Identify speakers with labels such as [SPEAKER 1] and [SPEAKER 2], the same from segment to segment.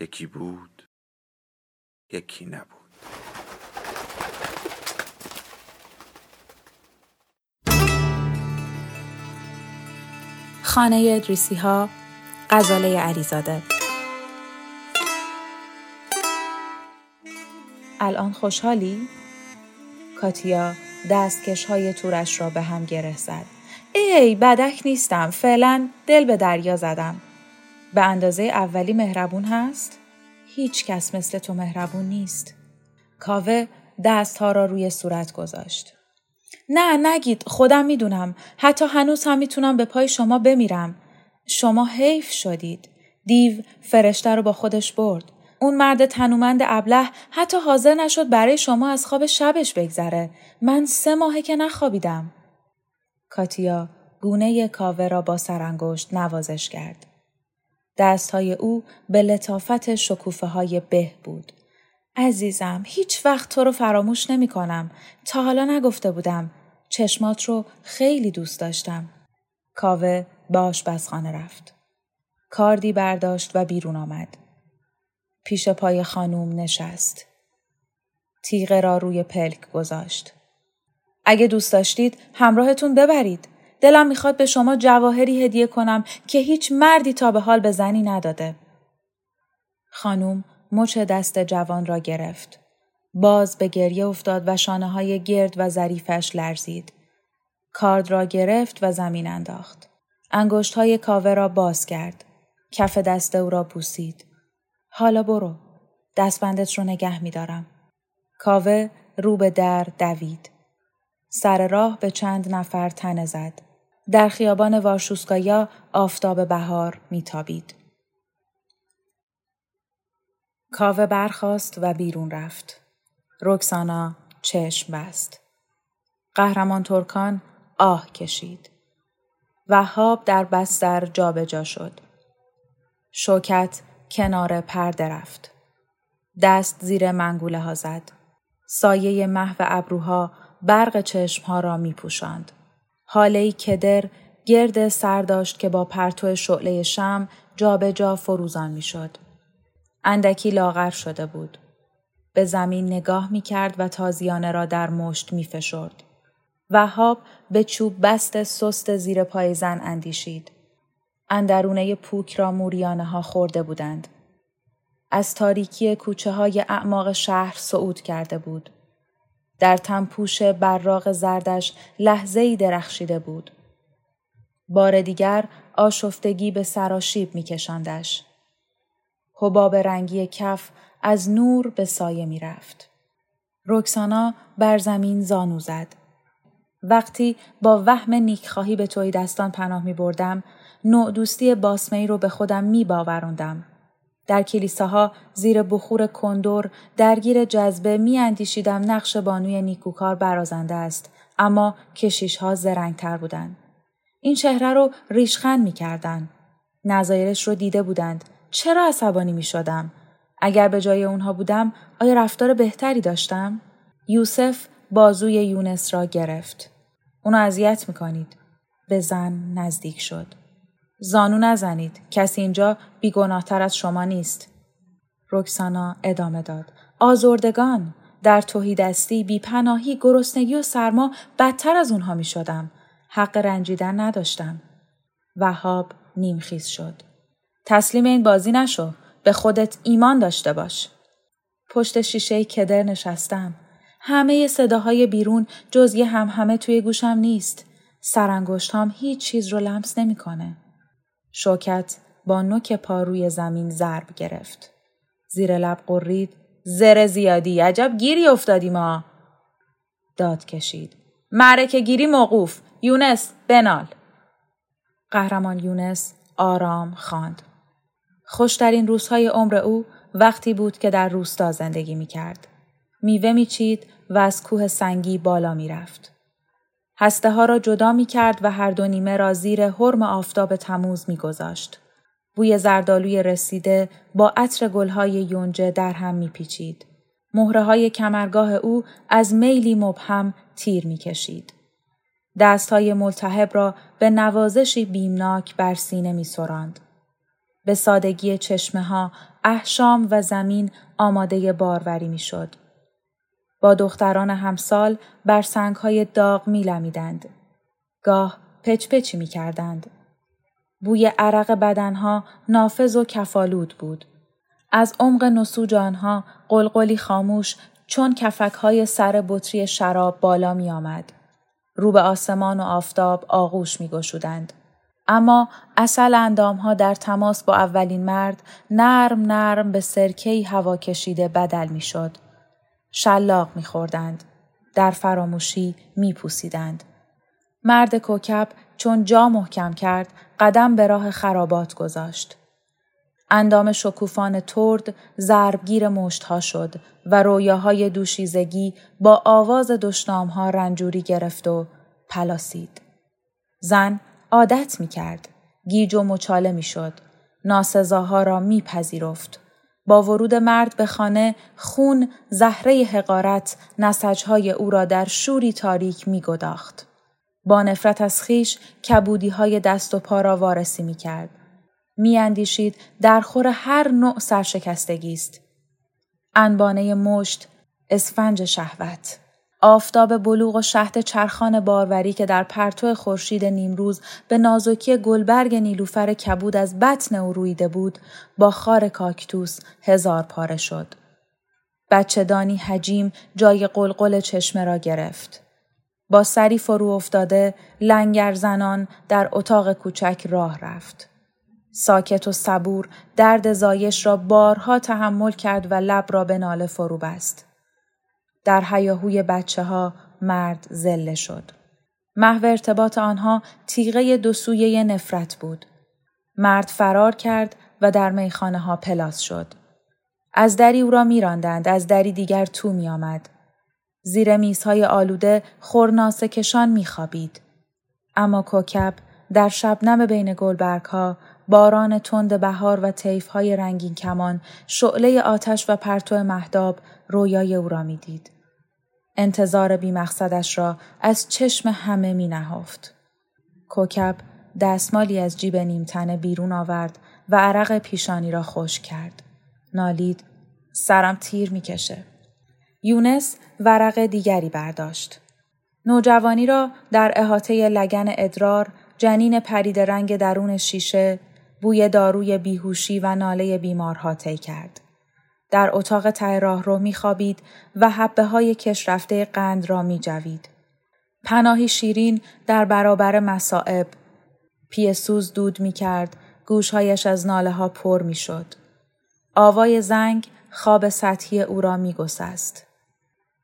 [SPEAKER 1] یکی بود یکی نبود
[SPEAKER 2] خانه ادریسی ها غزاله علیزاده الان خوشحالی؟ کاتیا دستکش های تورش را به هم گره زد. ای بدک نیستم. فعلا دل به دریا زدم. به اندازه اولی مهربون هست؟ هیچ کس مثل تو مهربون نیست. کاوه دستها را روی صورت گذاشت. نه نگید خودم می‌دونم. حتی هنوز هم می‌تونم به پای شما بمیرم. شما حیف شدید. دیو فرشته رو با خودش برد. اون مرد تنومند ابله حتی حاضر نشد برای شما از خواب شبش بگذره. من سه ماهه که نخوابیدم. کاتیا گونه کاوه را با سرانگشت نوازش کرد. دستهای او به لطافت شکوفه های به بود. عزیزم هیچ وقت تو رو فراموش نمی کنم. تا حالا نگفته بودم. چشمات رو خیلی دوست داشتم. کاوه به آشپزخانه رفت. کاردی برداشت و بیرون آمد. پیش پای خانوم نشست. تیغه را روی پلک گذاشت. اگه دوست داشتید همراهتون ببرید. دلم می‌خواد به شما جواهری هدیه کنم که هیچ مردی تا به حال به زنی نداده. خانوم مچ دست جوان را گرفت. باز به گریه افتاد و شانه های گرد و ظریفش لرزید. کارد را گرفت و زمین انداخت. انگشت های کاوه را باز کرد. کف دست او را بوسید. حالا برو. دستبندت رو نگه میدارم. کاوه رو به در دوید. سر راه به چند نفر تنه زد. در خیابان وارشوسکایا آفتاب بهار میتابید. کاوه برخاست و بیرون رفت. رکسانا چشم بست. قهرمان ترکان آه کشید. وهاب در بستر جابجا جا شد. شوکت کنار پرده رفت. دست زیر منگوله ها زد. سایه محو ابروها برق چشمها را می پوشند. حاله کدر گرد سر داشت که با پرتو شعله شم جابجا جا فروزان می‌شد. اندکی لاغر شده بود. به زمین نگاه می کرد و تازیانه را در مشت می فشرد. وهاب به چوب بست سست زیر پای زن اندیشید. اندرونه پوک را موریانه ها خورده بودند. از تاریکی کوچه های اعماق شهر صعود کرده بود. در تنپوش براغ زردش لحظه ای درخشیده بود. بار دیگر آشفتگی به سراشیب می کشندش. حباب رنگی کف از نور به سایه می رفت. رکسانا بر زمین زانو زد. وقتی با وهم نیکخواهی به توی دستان پناه می بردم، نوع دوستی باسمی رو به خودم می باوروندم. در کلیساها زیر بخور کندور درگیر جذبه می اندیشیدم نقش بانوی نیکوکار برازنده است اما کشیش ها زرنگ تر بودند. این چهره رو ریشخند می کردن. نظایرش رو دیده بودند. چرا عصبانی می شدم؟ اگر به جای اونها بودم آیا رفتار بهتری داشتم؟ یوسف بازوی یونس را گرفت. اونو اذیت می کنید. به زن نزدیک شد. زانو نزنید. کسی اینجا بیگناهتر از شما نیست. رکسانا ادامه داد. آزردگان. در توهی دستی، بیپناهی، گرسنگی و سرما بدتر از اونها می شدم. حق رنجیدن نداشتم. وهاب نیمخیز شد. تسلیم این بازی نشو. به خودت ایمان داشته باش. پشت شیشه کدر نشستم. همه صداهای بیرون جز یه هم همه توی گوشم نیست. سرانگشتام هیچ چیز رو لمس نمی‌کنه. شوکت با نوک پا روی زمین ضرب گرفت. زیر لب قرید زر زیادی عجب گیری افتادی ما. داد کشید. معرکه گیری موقوف. یونس بنال. قهرمان یونس آرام خواند. خوشترین روزهای عمر او وقتی بود که در روستا زندگی می کرد. میوه می چید و از کوه سنگی بالا می رفت. هسته ها را جدا می کرد و هر دو نیمه را زیر حرم آفتاب تموز می گذاشت. بوی زردالوی رسیده با عطر گلهای یونجه در هم می پیچید. مهره های کمرگاه او از میلی مبهم تیر می کشید. دست های ملتحب را به نوازشی بیمناک بر سینه می سراند. به سادگی چشمه ها احشام و زمین آماده باروری می شد. با دختران همسال بر سنگ های داغ می لمیدند. گاه پچ پچی می کردند. بوی عرق بدنها نافذ و کفالود بود. از عمق نسوج آنها قلقلی خاموش چون کفک های سر بطری شراب بالا می آمد. رو به آسمان و آفتاب آغوش می گشودند. اما اصل اندامها در تماس با اولین مرد نرم نرم به سرکهی هوا کشیده بدل می شد. شلاق می خوردند. در فراموشی می پوسیدند. مرد کوکب چون جا محکم کرد قدم به راه خرابات گذاشت. اندام شکوفان ترد ضربگیر مشتها شد و رویاهای دوشیزگی با آواز دشنامها رنجوری گرفت و پلاسید. زن عادت می کرد. گیج و مچاله می شد. ناسزاها را می پذیرفت. با ورود مرد به خانه خون زهره حقارت نسجهای او را در شوری تاریک می گداخت. با نفرت از خیش کبودی های دست و پا را وارسی می کرد. می اندیشید در خور هر نوع سرشکستگی است. انبانه مشت، اسفنج شهوت. آفتاب بلوغ و شهد چرخان باروری که در پرتو خورشید نیمروز به نازکی گلبرگ نیلوفر کبود از بطن او رویده بود با خار کاکتوس هزار پاره شد. بچه دانی حجیم جای قلقل چشمه را گرفت. با سری فرو افتاده لنگر زنان در اتاق کوچک راه رفت. ساکت و صبور درد زایش را بارها تحمل کرد و لب را به ناله فرو بست. در حیاهوی بچه ها مرد زله شد. محو ارتباط آنها تیغه دو سویه نفرت بود. مرد فرار کرد و در میخانه ها پلاس شد. از دری او را میراندند از دری دیگر تو می آمد. زیر میزهای آلوده خورناسه کشان میخوابید. اما کوکب در شبنم بین گلبرگ ها باران تند بهار و طیف های رنگین کمان شعله آتش و پرتو مهداب رویای او را می‌دید. انتظار بیمقصدش را از چشم همه می نهافت. کوکب دستمالی از جیب نیمتنه بیرون آورد و عرق پیشانی را خوش کرد. نالید سرم تیر می‌کشه. یونس ورق دیگری برداشت. نوجوانی را در احاطه لگن ادرار جنین پرید رنگ درون شیشه بوی داروی بیهوشی و ناله بیمارها طی کرد. در اتاق ته راه رو می خوابید و حبه های کش رفته قند را می جوید. پناهی شیرین در برابر مسائب. پیسوز دود می کرد. گوشهایش از ناله ها پر می شد. آوای زنگ خواب سطحی او را می گسست.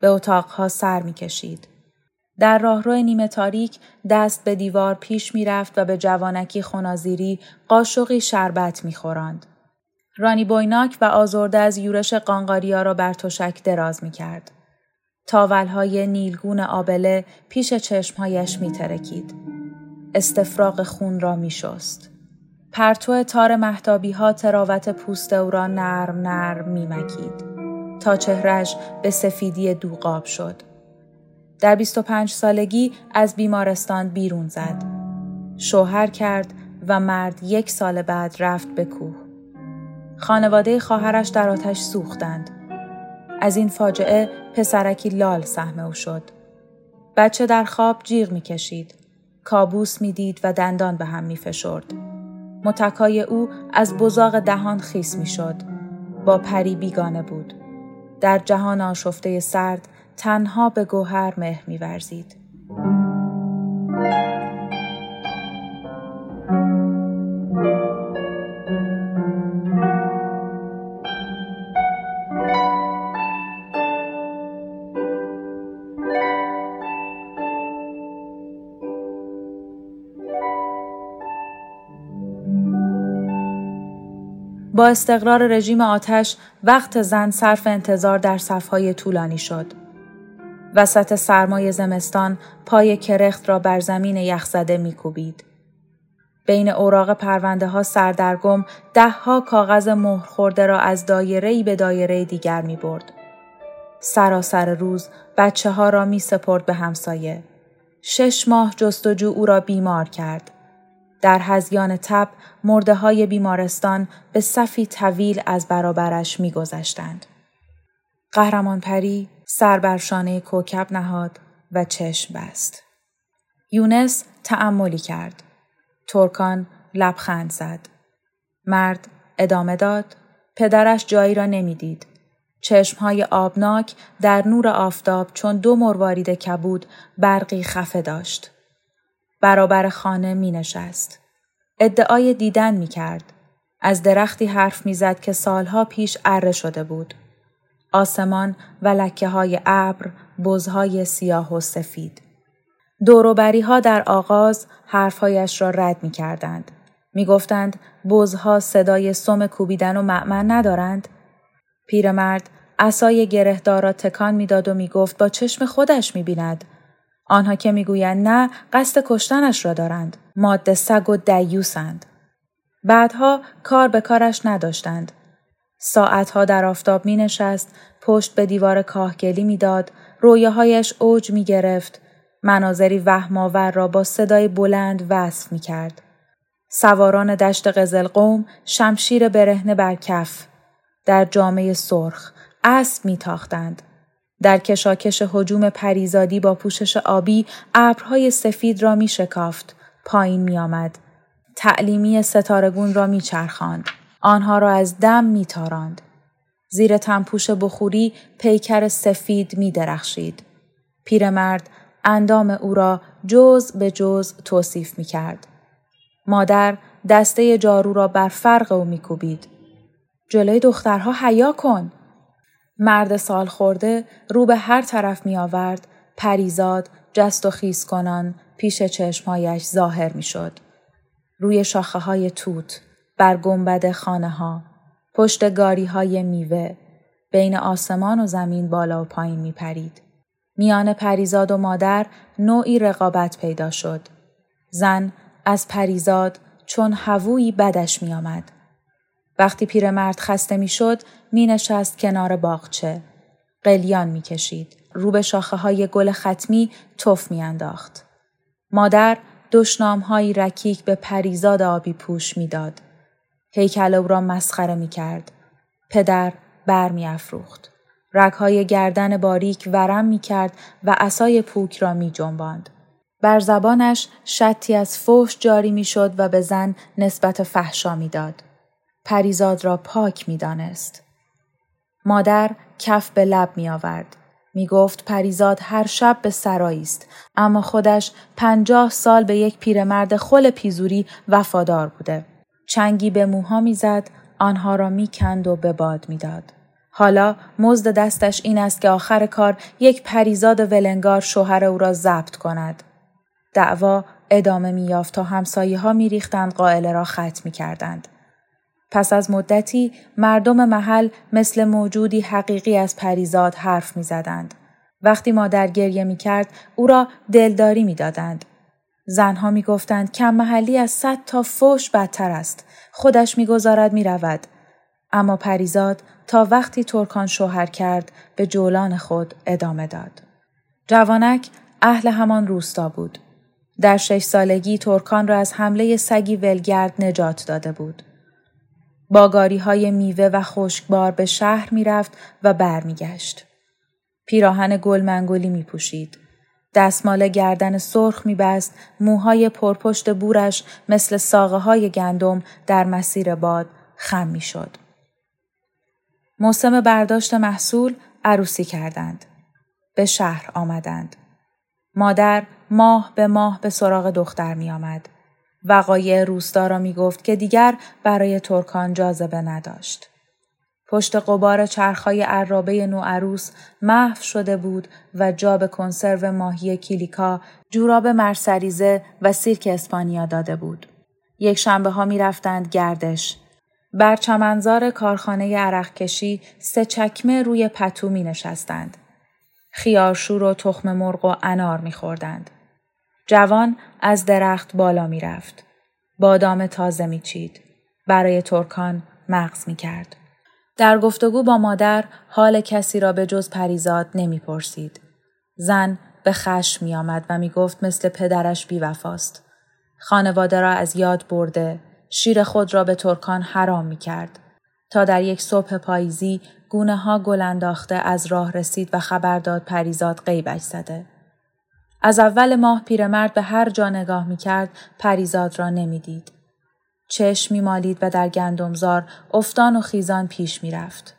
[SPEAKER 2] به اتاقها سر می کشید. در راهرو نیمه تاریک دست به دیوار پیش می رفت و به جوانکی خنازیری قاشقی شربت می خورند. رانی بویناک و آزرده از یورش قانقاریا را بر تشک دراز می کرد. تاولهای نیلگون آبله پیش چشمهایش می ترکید. استفراغ خون را می شست. پرتو تار محتابی ها تراوت پوست او را نرم نرم می مکید. تا چهرش به سفیدی دوغاب شد. در 25 سالگی از بیمارستان بیرون زد. شوهر کرد و مرد یک سال بعد رفت به کوه. خانواده خواهرش در آتش سوختند. از این فاجعه پسرکی لال سهم او شد. بچه در خواب جیغ می کشید. کابوس می دید و دندان به هم می فشرد. متکای او از بزاق دهان خیس می شد. با پری بیگانه بود. در جهان آشفته سرد تنها به گوهر مهر می استقرار رژیم آتش وقت زن صرف انتظار در صفهای طولانی شد. وسط سرمای زمستان پای کرخت را بر زمین یخزده میکوبید. بین اوراق پرونده ها سردرگم ده ها کاغذ مهر خورده را از دایره به دایره دیگر می برد. سراسر روز بچه ها را می سپرد به همسایه. شش ماه جستجو او را بیمار کرد. در هزیان تب مرده های بیمارستان به صفی طویل از برابرش می گذشتند. قهرمان پری سر بر شانه کوکب نهاد و چشم بست. یونس تأملی کرد. ترکان لبخند زد. مرد ادامه داد. پدرش جایی را نمی‌دید. چشمهای آبناک در نور آفتاب چون دو مروارید کبود برقی خفه داشت. برابر خانه می نشست. ادعای دیدن می کرد. از درختی حرف می‌زد که سالها پیش اره شده بود. آسمان و لکه های ابر، بزهای سیاه و سفید. دوروبری ها در آغاز حرفهایش را رد می کردند. می گفتند بزها صدای سم کوبیدن و معمن ندارند. پیرمرد اسای گرهدار را تکان می‌داد و می گفت با چشم خودش می بیند. آنها که می‌گویند نه قصد کشتنش را دارند. ماده سگ و دیوسند. بعدها کار به کارش نداشتند. ساعتها در آفتاب می نشست، پشت به دیوار کاهگلی می‌داد، رویاهایش اوج می گرفت، مناظری وهمآور را با صدای بلند وصف می کرد. سواران دشت قزلقوم شمشیر برهنه بر کف در جامعه سرخ اسب میتاختند در کشاکش حجوم پریزادی با پوشش آبی ابرهای سفید را می شکافت. پایین می آمد. تعلیمی ستارگون را می چرخاند. آنها را از دم می تاراند. زیر تنپوش بخوری پیکر سفید می درخشید. پیرمرد اندام او را جز به جز توصیف می کرد. مادر دسته جارو را بر فرق او می کوبید. جلوی دخترها حیا کن. مرد سال خورده رو به هر طرف می آورد پریزاد جست و خیز کنان پیش چشمهایش ظاهر می شد. روی شاخه های توت، بر گنبد خانه ها، پشت گاری های میوه، بین آسمان و زمین بالا و پایین می پرید. میان پریزاد و مادر نوعی رقابت پیدا شد. زن از پریزاد چون هوویی بدش می آمد. وقتی پیرمرد خسته می شد می نشست کنار باغچه. قلیان می کشید. رو به شاخه های گل ختمی توف می انداخت. مادر دشنام های رکیک به پریزاد آبی پوش می‌داد. هیکل او را مسخره می کرد. پدر بر می افروخت. رگهای گردن باریک ورم می کرد و اسای پوک را می جنباند. بر زبانش شتی از فوش جاری می شد و به زن نسبت فحشا می داد. پریزاد را پاک می دانست. مادر کف به لب می آورد. می گفت پریزاد هر شب به سرایی است اما خودش پنجاه سال به یک پیرمرد خل پیزوری وفادار بوده. چنگی به موها می‌زد آنها را می‌کند و به باد می‌داد. حالا مزد دستش این است که آخر کار یک پریزاد ولنگار شوهر او را ضبط کند. دعوا ادامه میافت تا همسایه ها میریختند قائله را ختم می کردند. پس از مدتی مردم محل مثل موجودی حقیقی از پریزاد حرف می زدند. وقتی مادر گریه می کرد او را دلداری می دادند. زنها می گفتند کم محلی از صد تا فوش بدتر است. خودش می گذارد می رود. اما پریزاد تا وقتی ترکان شوهر کرد به جولان خود ادامه داد. جوانک اهل همان روستا بود. در شش سالگی ترکان را از حمله سگی ولگرد نجات داده بود. باگاری های میوه و خشکبار به شهر می‌رفت و برمیگشت. پیراهن گل منگولی می پوشید. دستمال گردن سرخ می بست، موهای پرپشت بورش مثل ساقه های گندم در مسیر باد خم می شد. موسم برداشت محصول عروسی کردند. به شهر آمدند. مادر ماه به ماه به سراغ دختر می آمد. وقایع روستا را می گفت که دیگر برای ترکان جاذبه نداشت. پشت قبار چرخهای عرابه نوعروس محو شده بود و جا به کنسرو ماهی کلیکا، جوراب مرسریزه و سیرک اسپانیا داده بود. یک شنبه ها می رفتند گردش. بر چمنزار کارخانه عرقکشی سه چکمه روی پتو می نشستند. خیارشور و تخم مرغ و انار می خوردند. جوان از درخت بالا می رفت. بادام تازه می چید. برای ترکان مغز می کرد. در گفتگو با مادر حال کسی را به جز پریزاد نمی پرسید. زن به خشم می آمد و می گفت مثل پدرش بیوفاست. خانواده را از یاد برده، شیر خود را به ترکان حرام می کرد. تا در یک صبح پاییزی گونه ها گل انداخته از راه رسید و خبر داد پریزاد غیبش زده. از اول ماه پیرمرد به هر جا نگاه می کرد پریزاد را نمی‌دید. چشم می مالید و در گندمزار افتان و خیزان پیش می رفت.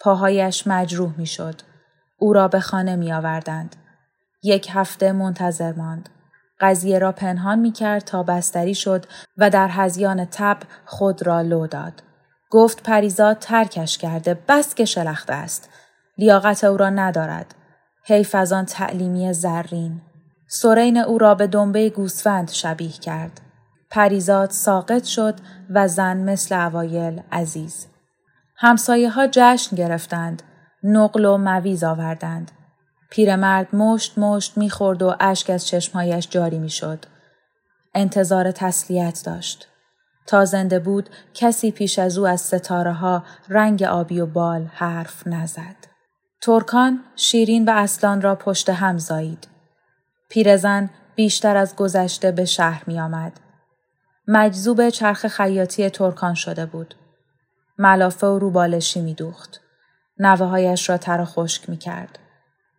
[SPEAKER 2] پاهایش مجروح می شد. او را به خانه می آوردند. یک هفته منتظر ماند. قضیه را پنهان می کرد تا بستری شد و در هزیان تب خود را لو داد. گفت پریزاد ترکش کرده بس که شلخته است. لیاقت او را ندارد. حیف از آن تعلیمی زرین. سرین او را به دنبه گوسفند شبیه کرد. پریزاد ساقط شد و زن مثل اوایل عزیز. همسایه ها جشن گرفتند. نقل و مویز آوردند. پیرمرد مشت مشت می‌خورد و اشک از چشمهایش جاری می‌شد. انتظار تسلیت داشت. تا زنده بود کسی پیش از او از ستاره ها رنگ آبی و بال حرف نزد. ترکان شیرین و اصلان را پشت هم زایید. پیرزن بیشتر از گذشته به شهر می آمد. مجذوب چرخ خیاطی ترکان شده بود. ملافه و روبالشی می دوخت. نوه هایش را تر خشک می کرد.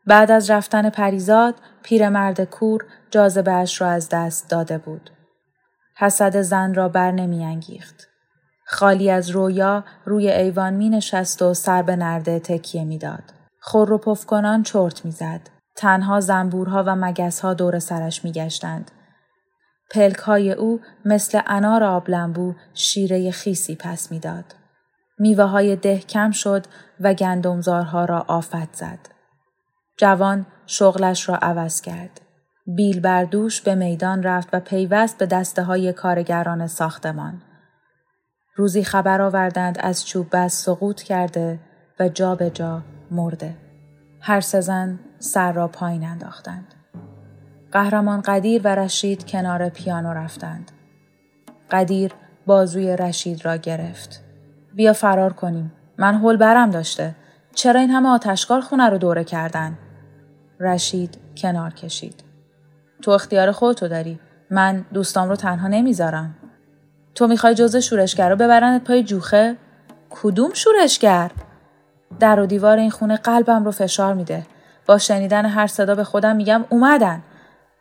[SPEAKER 2] بعد از رفتن پریزاد پیرمرد کور جاذبهاش را از دست داده بود. حسد زن را بر نمی انگیخت. خالی از رویا روی ایوان می نشست و سر به نرده تکیه می داد. خور و پفکنان چرت می زد. تنها زنبورها و مگسها دور سرش می گشتند. پلک های او مثل انار آبلنبو شیره خیسی پس می‌داد. میوه های ده کم شد و گندمزارها را آفت زد. جوان شغلش را عوض کرد. بیل بردوش به میدان رفت و پیوست به دسته های کارگران ساختمان. روزی خبر آوردند از چوب بس سقوط کرده و جا به جا مرده. هر سزن سر را پایین انداختند. قهرمان قدیر و رشید کنار پیانو رفتند. قدیر بازوی رشید را گرفت. بیا فرار کنیم. من هول برم داشته. چرا این همه آتشکار خونه رو دوره کردن؟ رشید کنار کشید. تو اختیار خودتو داری. من دوستام رو تنها نمی‌ذارم. تو می‌خوای جز شورشگر رو ببرنت پای جوخه؟ کدوم شورشگر؟ در و دیوار این خونه قلبم رو فشار میده. با شنیدن هر صدا به خودم میگم اومدن.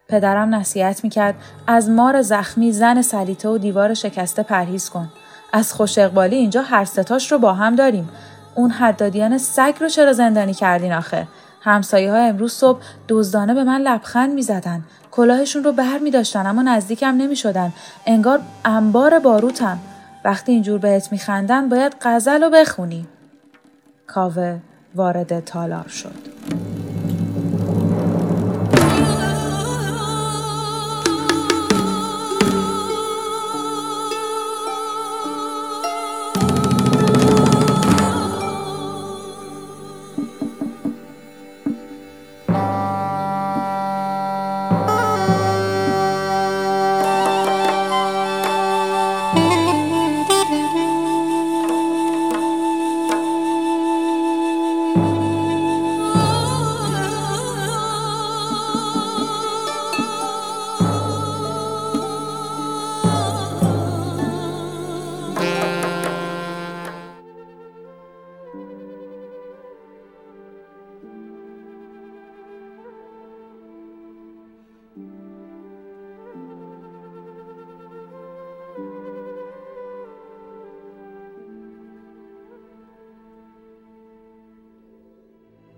[SPEAKER 2] پدرم نصیحت می‌کرد از مار زخمی زن سلیته و دیوار شکسته پرهیز کن. از خوش اقبالی اینجا هر ستاش رو با هم داریم. اون حدادیان سگ رو چرا زندانی کردین آخه؟ همسایه ها امروز صبح دزدانه به من لبخند می زدن. کلاهشون رو بر می داشتن اما نزدیکم نمی شدن. انگار انبار باروتم. وقتی اینجور بهت می خندن باید غزل رو بخونی. کاوه وارد تالار شد.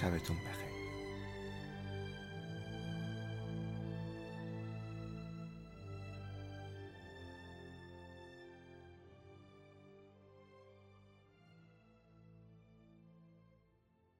[SPEAKER 1] شبتون بخیر.